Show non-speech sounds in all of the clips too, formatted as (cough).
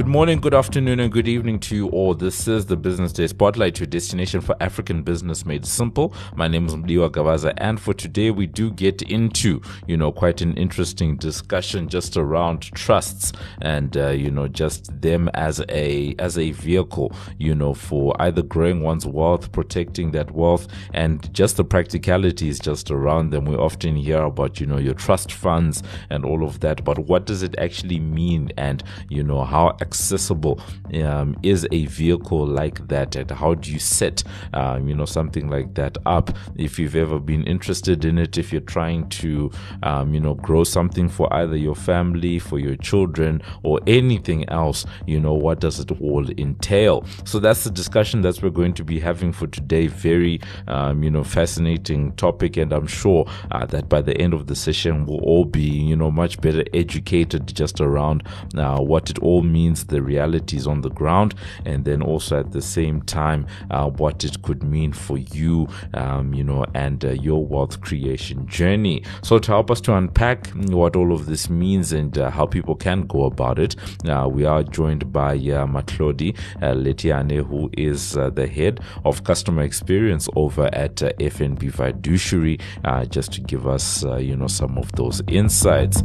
Good morning, good afternoon, and good evening to you all. This is the Business Day Spotlight, your destination for African business made simple. My name is Mudiwa Gavaza, and for today, we do get into, you know, quite an interesting discussion just around trusts and, uh, you know, just them as a as a vehicle, you know, for either growing one's wealth, protecting that wealth, and just the practicalities just around them. We often hear about, you know, your trust funds and all of that, but what does it actually mean, and you know, how accessible um, is a vehicle like that. And how do you set um, you know something like that up? If you've ever been interested in it if you're trying to um, you know grow something for either your family for your children or anything else you know what does it all entail? So that's the discussion that we're going to be having for today. Very um, you know fascinating topic. And i'm sure uh, that by the end of the session we'll all be you know much better educated just around uh, what it all means the realities on the ground, and then also at the same time uh, what it could mean for you, um, you know, and uh, your wealth creation journey. So to help us to unpack what all of this means and uh, how people can go about it, uh, we are joined by uh, Matlodi uh, Letiane, who is uh, the head of customer experience over at uh, FNB Fiduciary, just to give us, you know, some of those insights.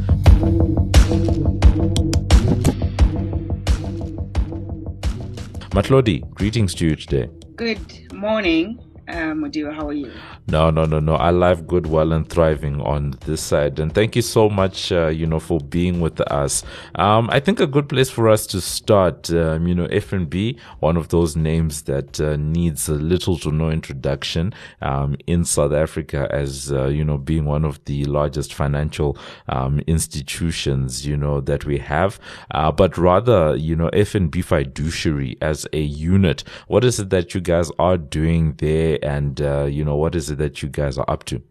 Matlodi, greetings to you today. Good morning, um. How are you? No, no, no, no. I live good, well, and thriving on this side. And thank you so much, uh, you know, for being with us. Um, I think a good place for us to start, um, you know, FNB, one of those names that uh, needs a little to no introduction um, in South Africa as, uh, you know, being one of the largest financial um, institutions, you know, that we have. Uh, but rather, you know, FNB fiduciary as a unit. What is it that you guys are doing there? And, uh, you know, what is it that you guys are up to?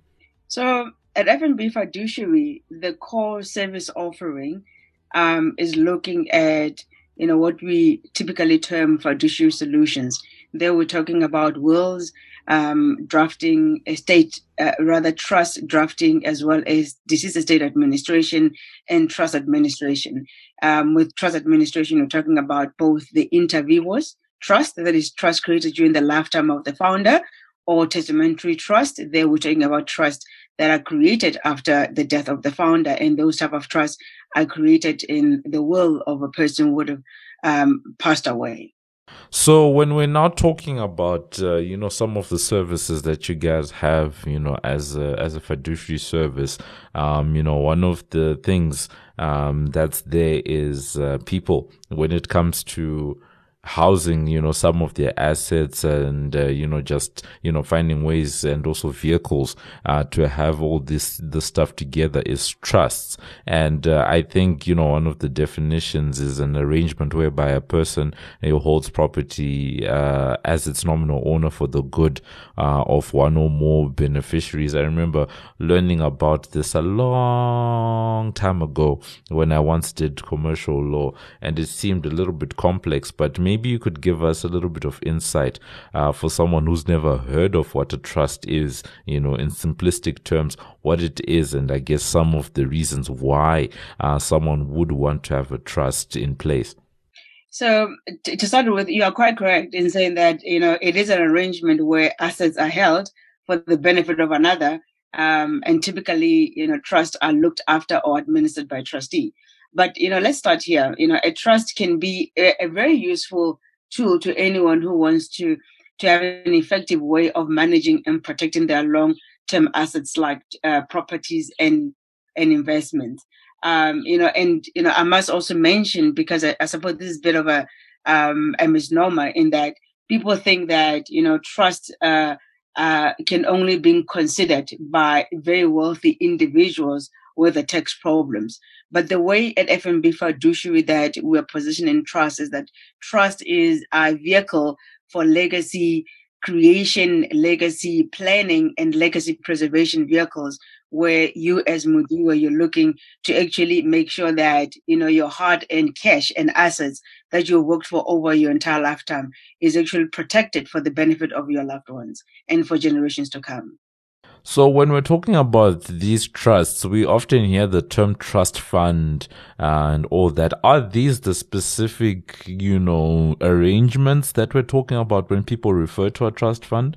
So at FNB Fiduciary, the core service offering um, is looking at you know what we typically term fiduciary solutions. There we're talking about wills, um, drafting, estate, uh, rather trust drafting, as well as deceased estate administration and trust administration. Um, with trust administration, we're talking about both the inter vivos trust, that is trust created during the lifetime of the founder, or testamentary trust. There we're talking about trusts that are created after the death of the founder, and those type of trusts are created in the will of a person who would have um, passed away. So when we're now talking about uh, you know some of the services that you guys have you know as a, as a fiduciary service, um, you know one of the things um, that's there is uh, people when it comes to housing you know some of their assets and uh, you know just you know finding ways and also vehicles uh, to have all this the stuff together is trusts. And uh, i think you know one of the definitions is an arrangement whereby a person uh, holds property uh, as its nominal owner for the good uh, of one or more beneficiaries. I remember learning about this a long time ago when i once did commercial law and it seemed a little bit complex but maybe maybe you could give us a little bit of insight uh, for someone who's never heard of what a trust is, you know, in simplistic terms, what it is, and I guess some of the reasons why uh, someone would want to have a trust in place. So to start with, you are quite correct in saying that you know it is an arrangement where assets are held for the benefit of another, um, and typically you know trusts are looked after or administered by trustee. But you know, let's start here. You know, a trust can be a, a very useful tool to anyone who wants to to have an effective way of managing and protecting their long-term assets like uh, properties and and investments. Um, you know, and you know, I must also mention because I, I suppose this is a bit of a um, a misnomer in that people think that you know trust uh, uh, can only be considered by very wealthy individuals with the tax problems. But the way at FNB fiduciary that we're positioning trust is that trust is a vehicle for legacy creation, legacy planning, and legacy preservation vehicles where you as Mudiwa, you're looking to actually make sure that, you know, your hard and cash and assets that you worked for over your entire lifetime is actually protected for the benefit of your loved ones and for generations to come. So when we're talking about these trusts, we often hear the term trust fund and all that. Are these the specific, you know, arrangements that we're talking about when people refer to a trust fund?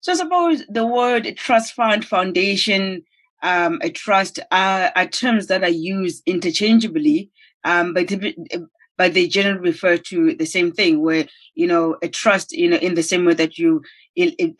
So suppose the word trust fund, foundation, um, a trust are, are, terms that are used interchangeably, um, but but they generally refer to the same thing where you know a trust you know in the same way that you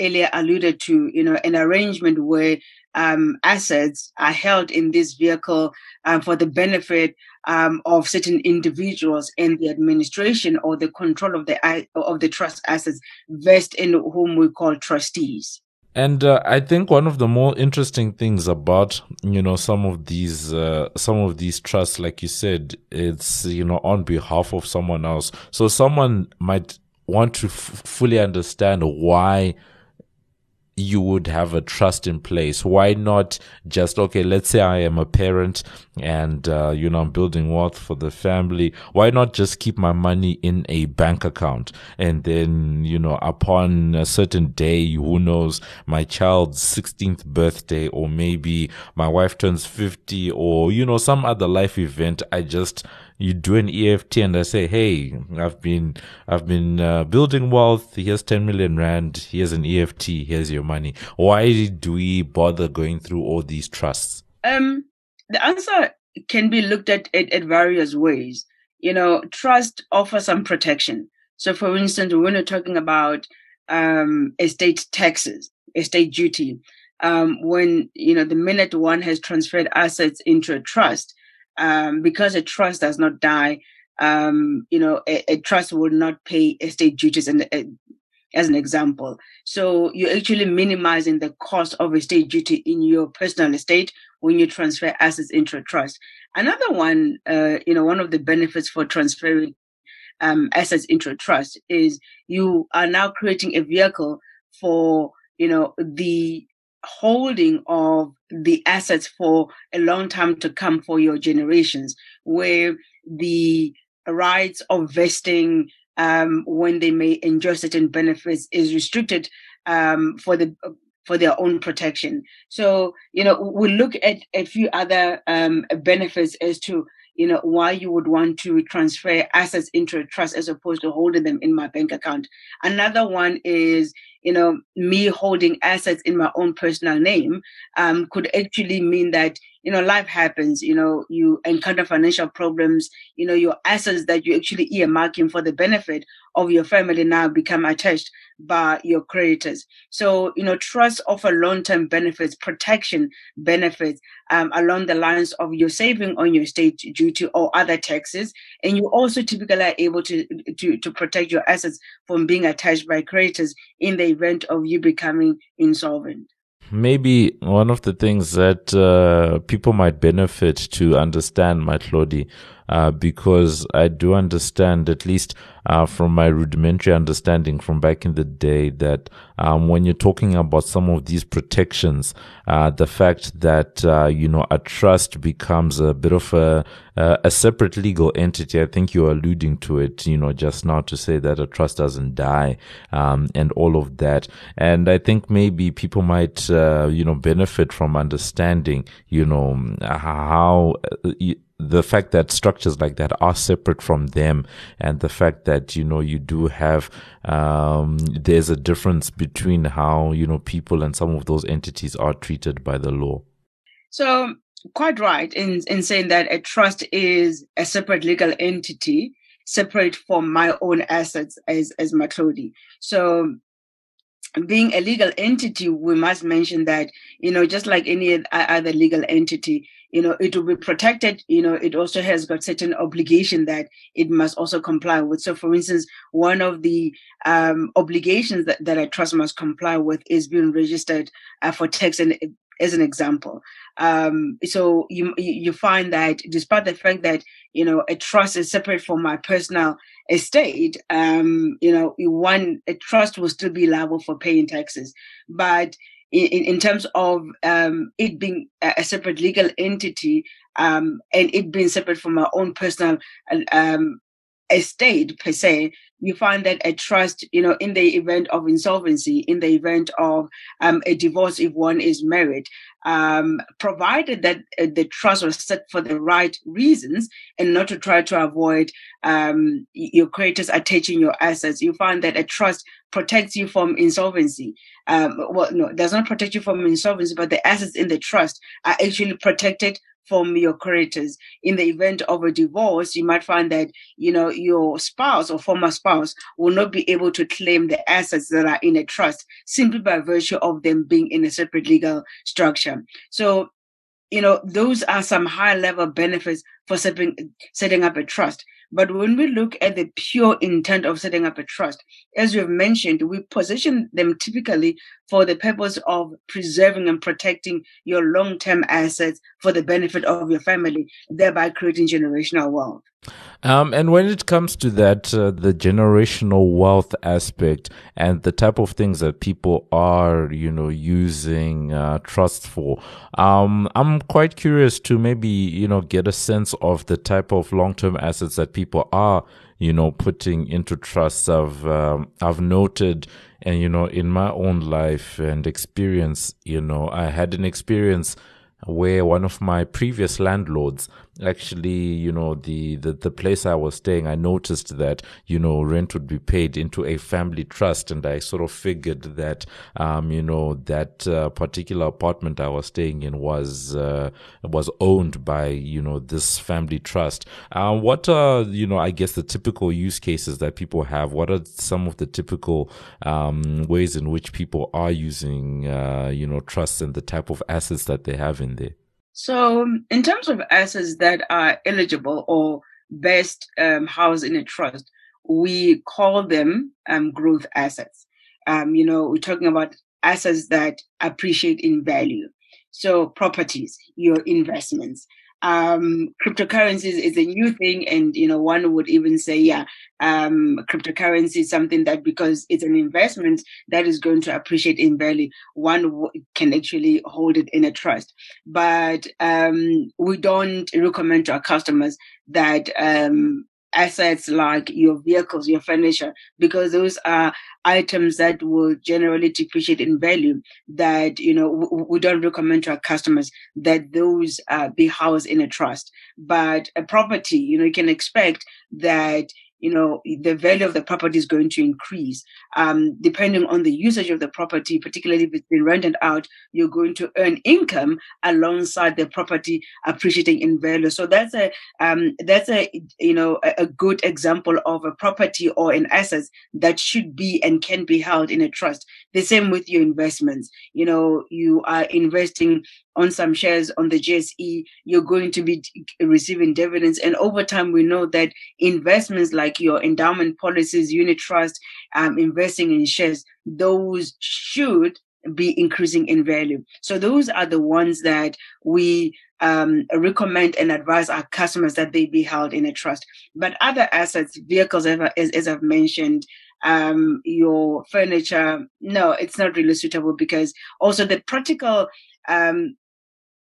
earlier alluded to you know an arrangement where um, assets are held in this vehicle um, for the benefit um, of certain individuals and the administration or the control of the of the trust assets vest in whom we call trustees and uh, I think one of the more interesting things about you know some of these uh, some of these trusts, like you said, it's you know on behalf of someone else. So someone might want to f- fully understand why you would have a trust in place. Why not just, okay, let's say I am a parent and, uh, you know, I'm building wealth for the family. Why not just keep my money in a bank account? And then, you know, upon a certain day, who knows, my child's 16th birthday, or maybe my wife turns 50 or, you know, some other life event, I just, you do an EFT and I say, Hey, I've been, I've been uh, building wealth. Here's 10 million rand. Here's an EFT. Here's your money. Why do we bother going through all these trusts? Um, the answer can be looked at at, at various ways. You know, trust offers some protection. So for instance, when we're talking about, um, estate taxes, estate duty, um, when, you know, the minute one has transferred assets into a trust, um, because a trust does not die, um, you know, a, a, trust will not pay estate duties and uh, as an example. So you're actually minimizing the cost of estate duty in your personal estate when you transfer assets into a trust. Another one, uh, you know, one of the benefits for transferring um, assets into a trust is you are now creating a vehicle for, you know, the holding of the assets for a long time to come for your generations, where the rights of vesting um, when they may enjoy certain benefits is restricted um, for the for their own protection. So you know we look at a few other um, benefits as to you know why you would want to transfer assets into a trust as opposed to holding them in my bank account. Another one is you know, me holding assets in my own personal name um, could actually mean that, you know, life happens, you know, you encounter financial problems, you know, your assets that you actually earmarking for the benefit of your family now become attached by your creditors. So, you know, trusts offer long-term benefits, protection benefits um, along the lines of your saving on your state duty or other taxes. And you also typically are able to, to, to protect your assets from being attached by creditors in the event of you becoming insolvent maybe one of the things that uh, people might benefit to understand, Matlodi, uh, because I do understand, at least uh, from my rudimentary understanding from back in the day, that um, when you're talking about some of these protections, uh, the fact that uh, you know a trust becomes a bit of a a separate legal entity. I think you're alluding to it, you know, just now to say that a trust doesn't die, um, and all of that. And I think maybe people might, uh, you know, benefit from understanding, you know, how the fact that structures like that are separate from them and the fact that you know you do have um, there's a difference between how you know people and some of those entities are treated by the law so quite right in in saying that a trust is a separate legal entity separate from my own assets as as Matlodi. So being a legal entity, we must mention that, you know, just like any other legal entity, you know, it will be protected. You know, it also has got certain obligation that it must also comply with. So, for instance, one of the um, obligations that, that a trust must comply with is being registered uh, for tax and as an example. Um, so you you find that despite the fact that you know a trust is separate from my personal estate, um, you know, one a trust will still be liable for paying taxes, but in, in terms of um, it being a separate legal entity um, and it being separate from my own personal um, estate per se, you find that a trust, you know, in the event of insolvency, in the event of um, a divorce, if one is married, um, provided that uh, the trust was set for the right reasons and not to try to avoid um, your creditors attaching your assets, you find that a trust protects you from insolvency. Um, well, no, does not protect you from insolvency, but the assets in the trust are actually protected from your creditors. In the event of a divorce, you might find that, you know, your spouse or former spouse will not be able to claim the assets that are in a trust simply by virtue of them being in a separate legal structure. So, you know, those are some high level benefits for setting, setting up a trust. But when we look at the pure intent of setting up a trust, as you've mentioned, we position them typically for the purpose of preserving and protecting your long term assets for the benefit of your family, thereby creating generational wealth. Um, and when it comes to that, uh, the generational wealth aspect and the type of things that people are, you know, using uh, trust for, um, I'm quite curious to maybe, you know, get a sense of the type of long-term assets that people are, you know, putting into trusts. I've, um, I've noted, and you know, in my own life and experience, you know, I had an experience where one of my previous landlords actually you know the, the the place i was staying i noticed that you know rent would be paid into a family trust. And i sort of figured that um you know that uh, particular apartment i was staying in was uh, was owned by you know this family trust. Uh, what are you know i guess the typical use cases that people have? What are some of the typical um ways in which people are using uh, you know trusts and the type of assets that they have in there so, in terms of assets that are eligible or best um, housed in a trust, we call them um, growth assets. Um, you know, we're talking about assets that appreciate in value. So, properties, your investments, um, cryptocurrencies is a new thing, and you know one would even say, yeah, um, cryptocurrency is something that because it's an investment that is going to appreciate in value, one w- can actually hold it in a trust. But um, we don't recommend to our customers that um, assets like your vehicles, your furniture, because those are items that will generally depreciate in value that, you know, we don't recommend to our customers that those uh, be housed in a trust. But a property, you know, you can expect that you know the value of the property is going to increase. Um, depending on the usage of the property particularly if it's been rented out you're going to earn income alongside the property appreciating in value. So that's a um, that's a you know a, a, good example of a property or an asset that should be and can be held in a trust the same with your investments you know you are investing on some shares on the JSE, you're going to be receiving dividends. And over time, we know that investments like your endowment policies, unit trust, um, investing in shares, those should be increasing in value. So those are the ones that we um, recommend and advise our customers that they be held in a trust. But other assets, vehicles, as, as I've mentioned, um, your furniture, no, it's not really suitable because also the practical um,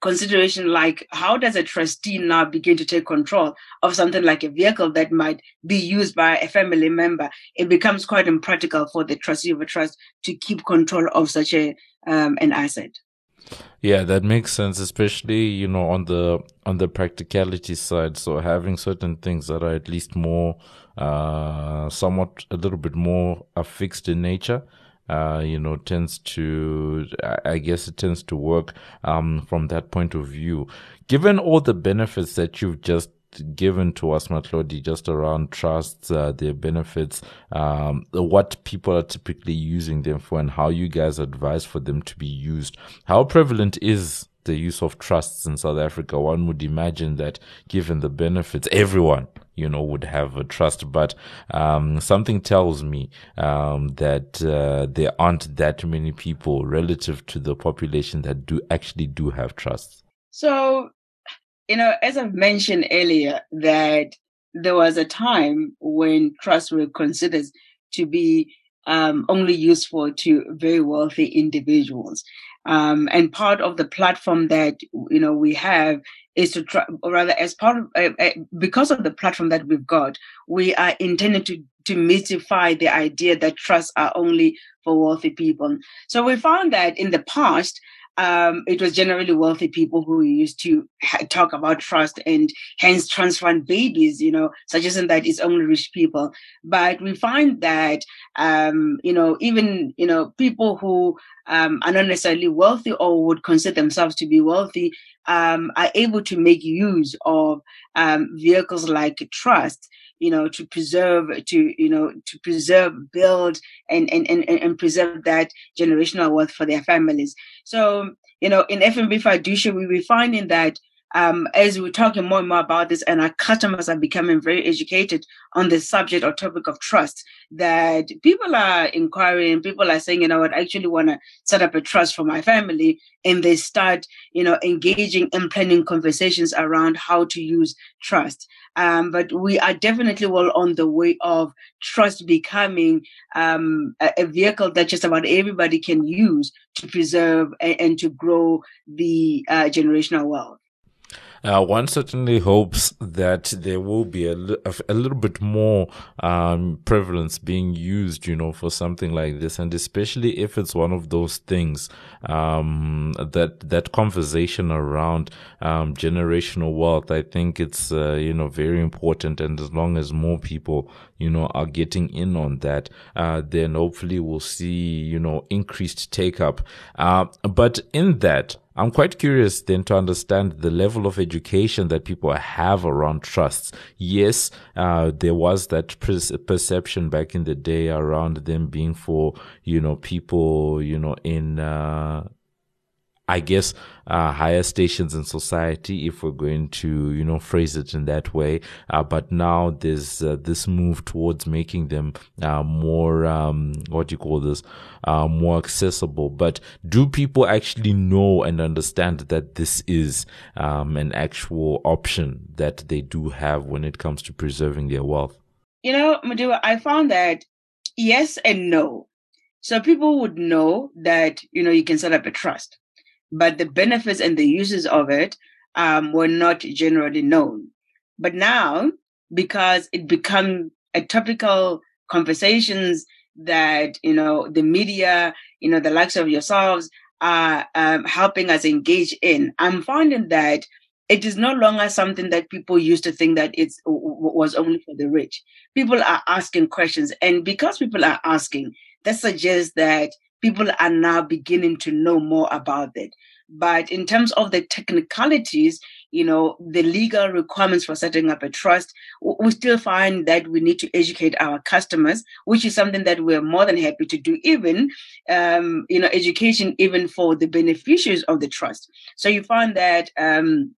consideration like how does a trustee now begin to take control of something like a vehicle that might be used by a family member? It becomes quite impractical for the trustee of a trust to keep control of such a um, an asset yeah that makes sense especially you know on the on the practicality side so having certain things that are at least more uh somewhat a little bit more affixed in nature uh, you know, tends to, I guess it tends to work um, from that point of view. Given all the benefits that you've just given to us, Matlodi, just around trusts, uh, their benefits, um, what people are typically using them for, and how you guys advise for them to be used. How prevalent is the use of trusts in South Africa? One would imagine that given the benefits, everyone you know would have a trust but um, something tells me um, that uh, there aren't that many people relative to the population that do actually do have trusts so you know as i've mentioned earlier that there was a time when trusts were considered to be um, only useful to very wealthy individuals. Um, and part of the platform that you know we have is to try, or rather, as part of uh, because of the platform that we've got, we are intended to to mystify the idea that trusts are only for wealthy people. So we found that in the past, um, it was generally wealthy people who used to ha- talk about trust and hence fund babies, you know, suggesting that it's only rich people. But we find that, um, you know, even, you know, people who um, are not necessarily wealthy or would consider themselves to be wealthy um, are able to make use of um, vehicles like trust you know, to preserve, to, you know, to preserve, build and, and, and, and preserve that generational wealth for their families. So, you know, in FNB Fiducia, we were finding that um, as we're talking more and more about this, and our customers are becoming very educated on the subject or topic of trust, that people are inquiring, people are saying, you know I actually want to set up a trust for my family. And they start, you know, engaging and planning conversations around how to use trust. Um, but we are definitely well on the way of trust becoming um, a, a, vehicle that just about everybody can use to preserve and, and to grow the uh, generational wealth. Uh, one certainly hopes that there will be a, a little bit more um, prevalence being used, you know, for something like this, and especially if it's one of those things um, that that conversation around um, generational wealth. I think it's uh, you know very important, and as long as more people you know are getting in on that, uh, then hopefully we'll see you know increased take up. Uh, but in that I'm quite curious then to understand the level of education that people have around trusts. Yes, uh, there was that perception back in the day around them being for, you know, people, you know, in, uh, I guess, uh, higher stations in society, if we're going to, you know, phrase it in that way. Uh, but now there's uh, this move towards making them uh, more, um, what do you call this, uh, more accessible. But do people actually know and understand that this is um, an actual option that they do have when it comes to preserving their wealth? You know, Mudiwa, I found that yes and no. So people would know that, you know, you can set up a trust but the benefits and the uses of it um, were not generally known. But now, because it become a topical conversations that you know the media, you know the likes of yourselves are um, helping us engage in, I'm finding that it is no longer something that people used to think that it was only for the rich. People are asking questions, and because people are asking, that suggests that people are now beginning to know more about it. But in terms of the technicalities, you know, the legal requirements for setting up a trust, we still find that we need to educate our customers, which is something that we're more than happy to do, even, um, you know, education even for the beneficiaries of the trust. So you find that, um,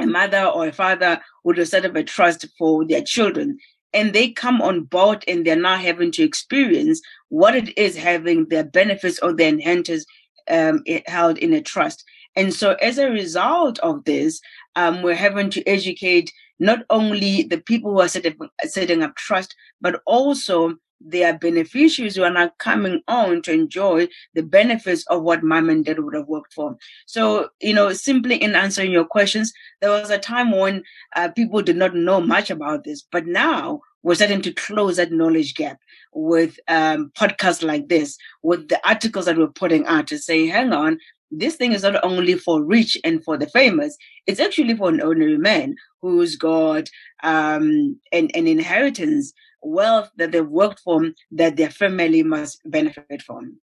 a mother or a father would have set up a trust for their children and they come on board and they're now having to experience what it is having their benefits or their inheritance um, held in a trust. And so, as a result of this, um, we're having to educate not only the people who are setting, setting up trust, but also their beneficiaries who are now coming on to enjoy the benefits of what mom and dad would have worked for. So, you know, simply in answering your questions, there was a time when uh, people did not know much about this, but now we're starting to close that knowledge gap with um, podcasts like this, with the articles that we're putting out to say, hang on, this thing is not only for rich and for the famous, it's actually for an ordinary man who's got um, an, an inheritance, wealth that they've worked for that their family must benefit from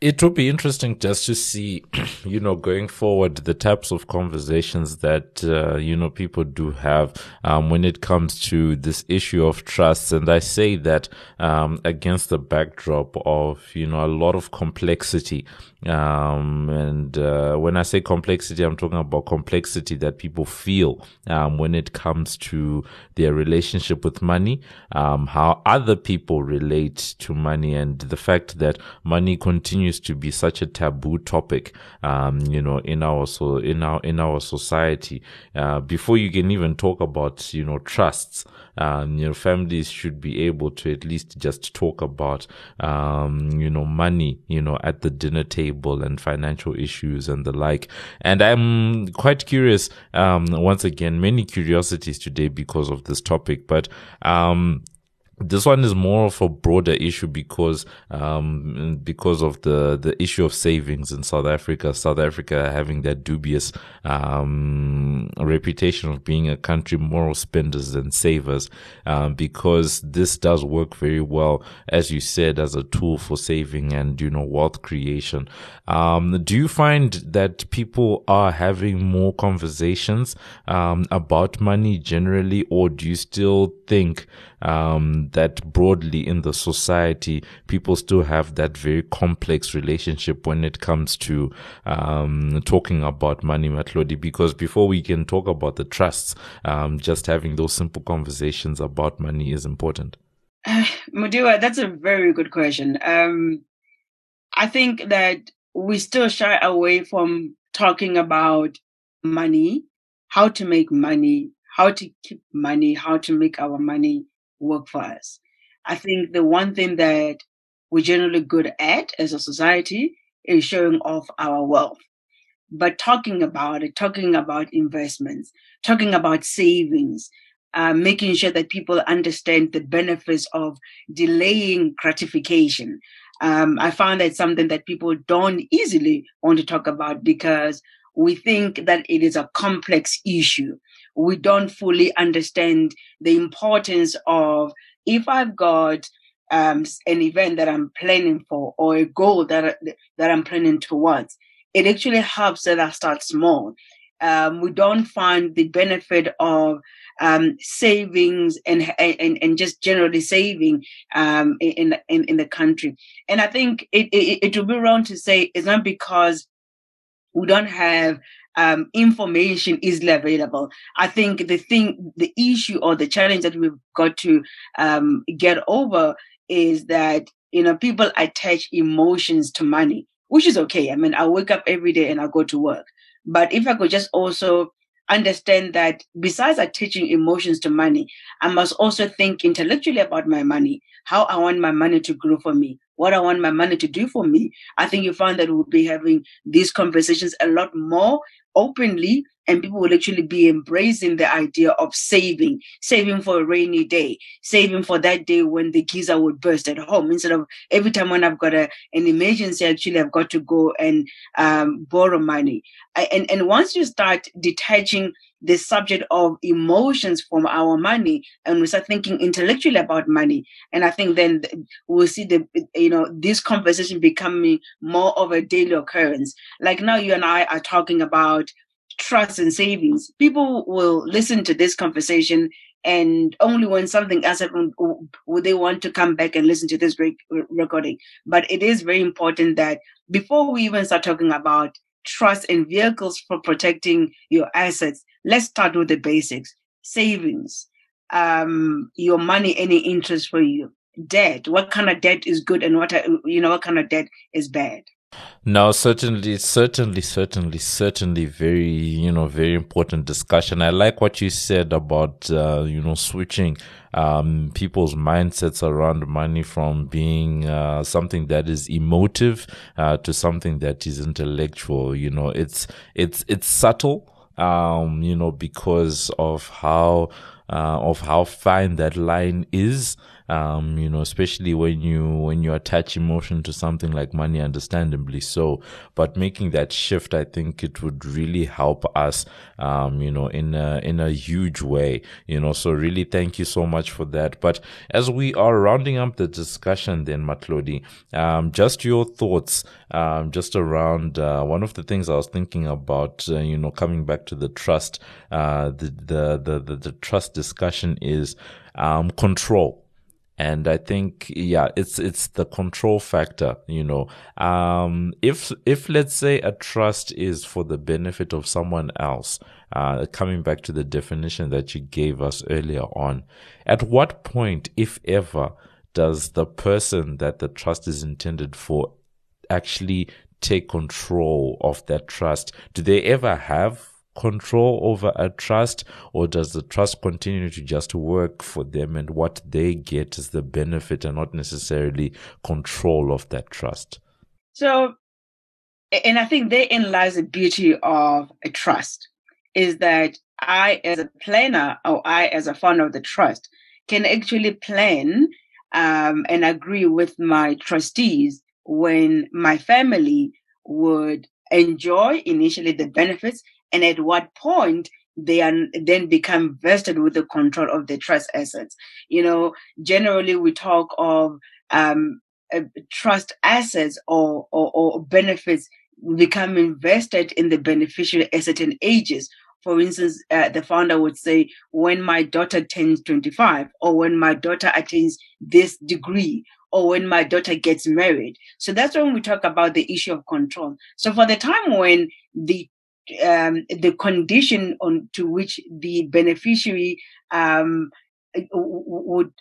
it would be interesting just to see, (clears throat) you know, going forward, the types of conversations that, uh, you know, people do have, um, when it comes to this issue of trust. And I say that, um, against the backdrop of, you know, a lot of complexity. Um, and, uh, when I say complexity, I'm talking about complexity that people feel, um, when it comes to their relationship with money, um, how other people relate to money and the fact that money continues continues to be such a taboo topic, um, you know, in our so in our in our society. Uh, before you can even talk about you know trusts, um, you know, families should be able to at least just talk about, um, you know, money, you know, at the dinner table and financial issues and the like. And I'm quite curious, um, once again, many curiosities today because of this topic, but, um, this one is more of a broader issue because um, because of the the issue of savings in South Africa. South Africa having that dubious um, reputation of being a country more of spenders than savers, um, because this does work very well, as you said, as a tool for saving and you know wealth creation. Um, do you find that people are having more conversations um, about money generally, or do you still think um, that broadly in the society, people still have that very complex relationship when it comes to um, talking about money, Matlodi. Because before we can talk about the trusts, um, just having those simple conversations about money is important. Uh, (sighs) Mudiwa, that's a very good question. Um, I think that we still shy away from talking about money, how to make money, how to keep money, how to make our money work for us. I think the one thing that we're generally good at as a society is showing off our wealth. But talking about it, talking about investments, talking about savings, uh, making sure that people understand the benefits of delaying gratification. Um, I found that something that people don't easily want to talk about because we think that it is a complex issue. We don't fully understand the importance of if I've got um, an event that I'm planning for or a goal that that I'm planning towards, it actually helps that I start small. Um, we don't find the benefit of um, savings and, and and just generally saving um, in, in in the country. And I think it, it it would be wrong to say it's not because we don't have um, information easily available. I think the thing, the issue or the challenge that we've got to um, get over is that you know people attach emotions to money, which is okay. I mean, I wake up every day and I go to work, but if I could just also understand that besides attaching emotions to money, I must also think intellectually about my money, how I want my money to grow for me, what I want my money to do for me. I think you find that we'll be having these conversations a lot more openly and people will actually be embracing the idea of saving, saving for a rainy day, saving for that day when the geyser would burst at home. Instead of every time when I've got a, an emergency, actually I've got to go and um, borrow money. I, and, and once you start detaching the subject of emotions from our money and we start thinking intellectually about money. And i think then we'll see the you know this conversation becoming more of a daily occurrence. Like now you and i are talking about trust and savings. People will listen to this conversation and only when something else happens would they want to come back and listen to this recording. But it is very important that before we even start talking about trust and vehicles for protecting your assets let's start with the basics. Savings. Um your money any interest for you. Debt. What kind of debt is good and what you know what kind of debt is bad? No, certainly, certainly, certainly, certainly, very, you know, very important discussion. I like what you said about, uh, you know, switching um, people's mindsets around money from being uh, something that is emotive uh, to something that is intellectual. You know, it's it's it's subtle um, you know, because of how uh, of how fine that line is um, you know, especially when you when you attach emotion to something like money, understandably so. But making that shift, I think it would really help us, um, you know, in a in a huge way, you know. So really, thank you so much for that. But as we are rounding up the discussion, then Matlodi, um, just your thoughts, um, just around uh, one of the things I was thinking about, uh, you know, coming back to the trust, uh, the, the the the the trust discussion is um, control and I think yeah, it's it's the control factor. You know, um, if if let's say a trust is for the benefit of someone else, uh, coming back to the definition that you gave us earlier on, at what point, if ever, does the person that the trust is intended for actually take control of that trust? Do they ever have control over a trust or does the trust continue to just work for them and what they get is the benefit and not necessarily control of that trust? So, and I think therein lies the beauty of a trust is that I, as a planner or I, as a founder of the trust, can actually plan um, and agree with my trustees when my family would enjoy initially the benefits and at what point they are then become vested with the control of the trust assets. You know, generally we talk of um, uh, trust assets or, or, or benefits become invested in the beneficiary at certain ages. For instance, uh, the founder would say, when my daughter turns 25, or when my daughter attains this degree, or when my daughter gets married. So that's when we talk about the issue of control. So for the time when the um, the condition on to which the beneficiary um, would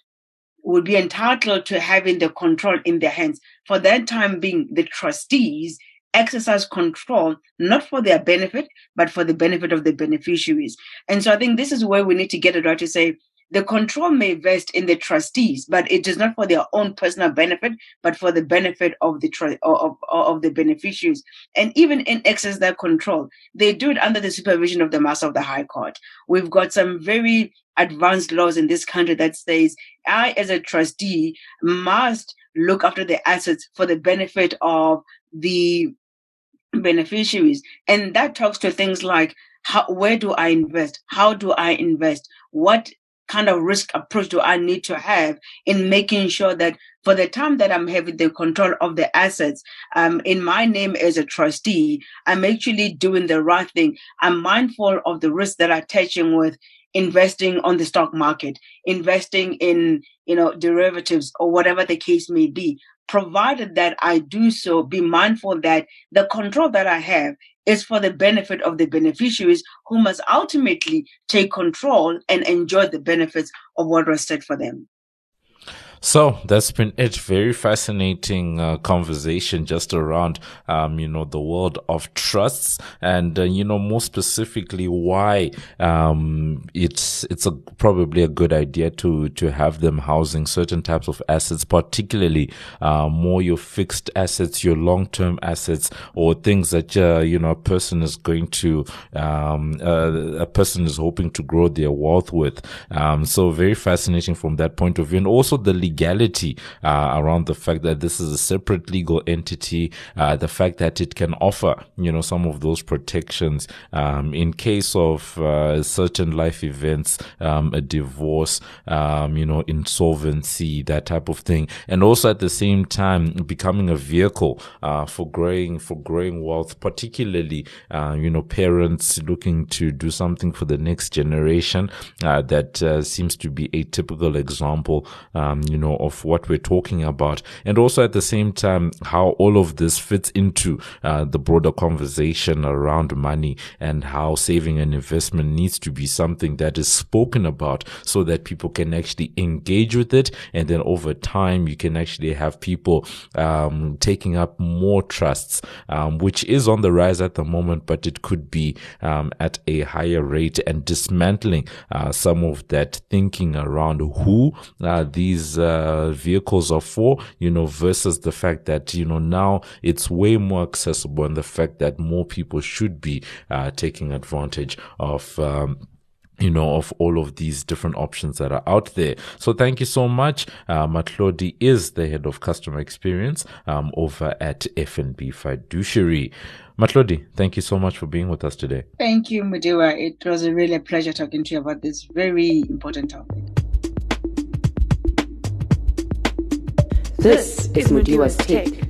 would be entitled to having the control in their hands. For that time being, the trustees exercise control not for their benefit, but for the benefit of the beneficiaries. And so I think this is where we need to get it right to say the control may vest in the trustees, but it is not for their own personal benefit, but for the benefit of the of, of the beneficiaries. And even in excess that control, they do it under the supervision of the Master of the High Court. We've got some very advanced laws in this country that says I, as a trustee, must look after the assets for the benefit of the beneficiaries. And that talks to things like how, where do I invest? How do I invest? What kind of risk approach do I need to have in making sure that for the time that I'm having the control of the assets um, in my name as a trustee, I'm actually doing the right thing. I'm mindful of the risks that i're attaching with investing on the stock market, investing in, you know, derivatives or whatever the case may be provided that I do so, be mindful that the control that I have is for the benefit of the beneficiaries who must ultimately take control and enjoy the benefits of what was set for them. So that's been it. Very fascinating uh, conversation just around, um, you know, the world of trusts and, uh, you know, more specifically why, um, it's, it's a, probably a good idea to, to have them housing certain types of assets, particularly, uh, more your fixed assets, your long-term assets or things that, uh, you know, a person is going to, um, uh, a person is hoping to grow their wealth with. Um, so very fascinating from that point of view. And also the legality uh, around the fact that this is a separate legal entity, uh, the fact that it can offer, you know, some of those protections um, in case of uh, certain life events, um, a divorce, um, you know, insolvency, that type of thing, and also at the same time becoming a vehicle uh, for growing for growing wealth, particularly, uh, you know, parents looking to do something for the next generation. Uh, that seems to be a typical example, um, you know, of what we're talking about. And also at the same time, how all of this fits into uh, the broader conversation around money and how saving and investment needs to be something that is spoken about so that people can actually engage with it. And then over time, you can actually have people um, taking up more trusts, um, which is on the rise at the moment, but it could be um, at a higher rate and dismantling uh, some of that thinking around who uh, these uh, vehicles are for, you know, versus the fact that, you know, now it's way more accessible and the fact that more people should be uh, taking advantage of. Um, you know, of all of these different options that are out there. So thank you so much. Uh, Matlodi is the head of customer experience um, over at FNB Fiduciary. Matlodi, thank you so much for being with us today. Thank you, Mudiwa. It was a really a pleasure talking to you about this very important topic. This is Mudiwa's Take.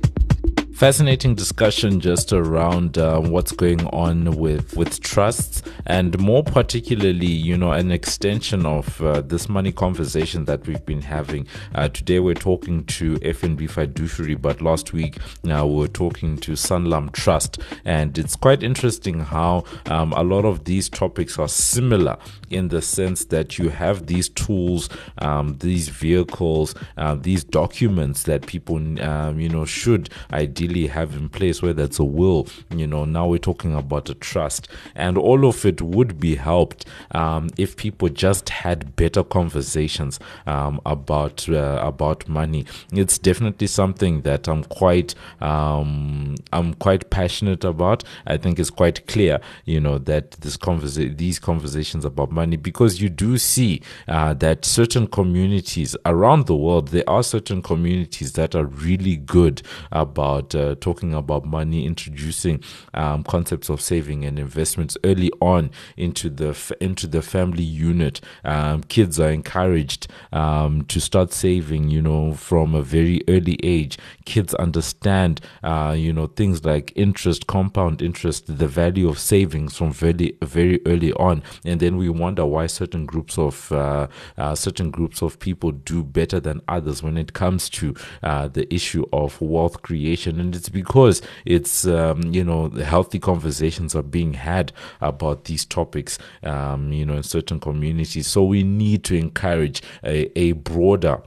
Fascinating discussion just around uh, what's going on with with trusts, and more particularly, you know, an extension of uh, this money conversation that we've been having. Uh, today, we're talking to FNB Fiduciary, but last week now uh, we were talking to Sanlam Trust, and it's quite interesting how um, a lot of these topics are similar in the sense that you have these tools, um, these vehicles, uh, these documents that people, um, you know, should ideally really have in place, whether it's a will, you know, now we're talking about a trust, and all of it would be helped um, if people just had better conversations um, about uh, about money. It's definitely something that I'm quite um, I'm quite passionate about. I think it's quite clear, you know, that this conversa- these conversations about money because you do see uh, that certain communities around the world there are certain communities that are really good about uh, talking about money, introducing um, concepts of saving and investments early on into the f- into the family unit. Um, kids are encouraged um, to start saving, you know, from a very early age. Kids understand, uh, you know, things like interest, compound interest, the value of savings from very very early on, and then we wonder why certain groups of uh, uh, certain groups of people do better than others when it comes to uh, the issue of wealth creation, and it's because it's um, you know the healthy conversations are being had about these topics, um, you know, in certain communities. So we need to encourage a, a broader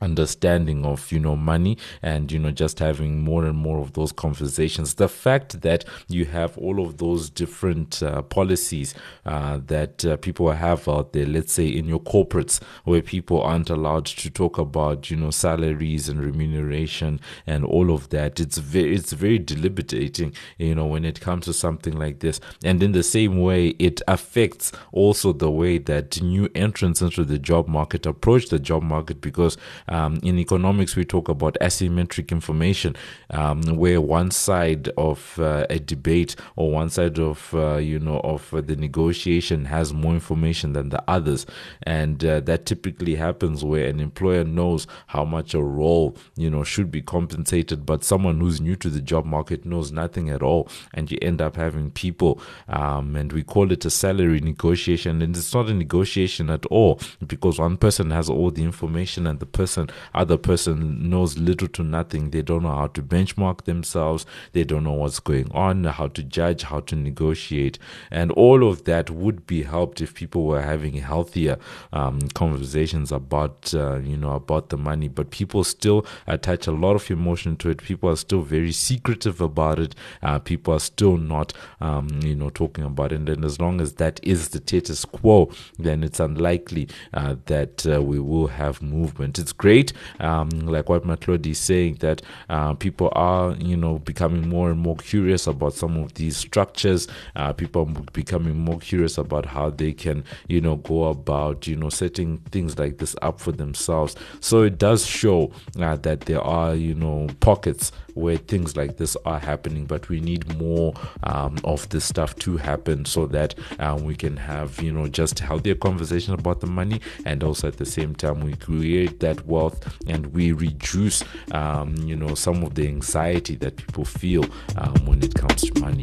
understanding of you know money and you know just having more and more of those conversations. The fact that you have all of those different uh, policies uh, that uh, people have out there let's say in your corporates where people aren't allowed to talk about you know salaries and remuneration and all of that it's very it's very deliberating you know when it comes to something like this. And in the same way it affects also the way that new entrants into the job market approach the job market because um, in economics, we talk about asymmetric information, um, where one side of uh, a debate or one side of uh, you know of the negotiation has more information than the others, and uh, that typically happens where an employer knows how much a role you know should be compensated, but someone who's new to the job market knows nothing at all, and you end up having people, um, and we call it a salary negotiation, and it's not a negotiation at all because one person has all the information and the person person other person knows little to nothing. They don't know how to benchmark themselves. They don't know what's going on how to judge how to negotiate. And all of that would be helped if people were having healthier um, conversations about uh, you know about the money. But people still attach a lot of emotion to it. People are still very secretive about it. Uh, people are still not um, you know talking about it. And as long as that is the status quo then it's unlikely uh, that uh, we will have movement. It's great great. Um, like what Matlodi is saying, that uh, people are, you know, becoming more and more curious about some of these structures. Uh, people are becoming more curious about how they can, you know, go about, you know, setting things like this up for themselves. So it does show uh, that there are, you know, pockets where things like this are happening, but we need more um, of this stuff to happen so that um, we can have, you know, just healthier conversation about the money and also at the same time we create that wealth and we reduce, um, you know, some of the anxiety that people feel um, when it comes to money.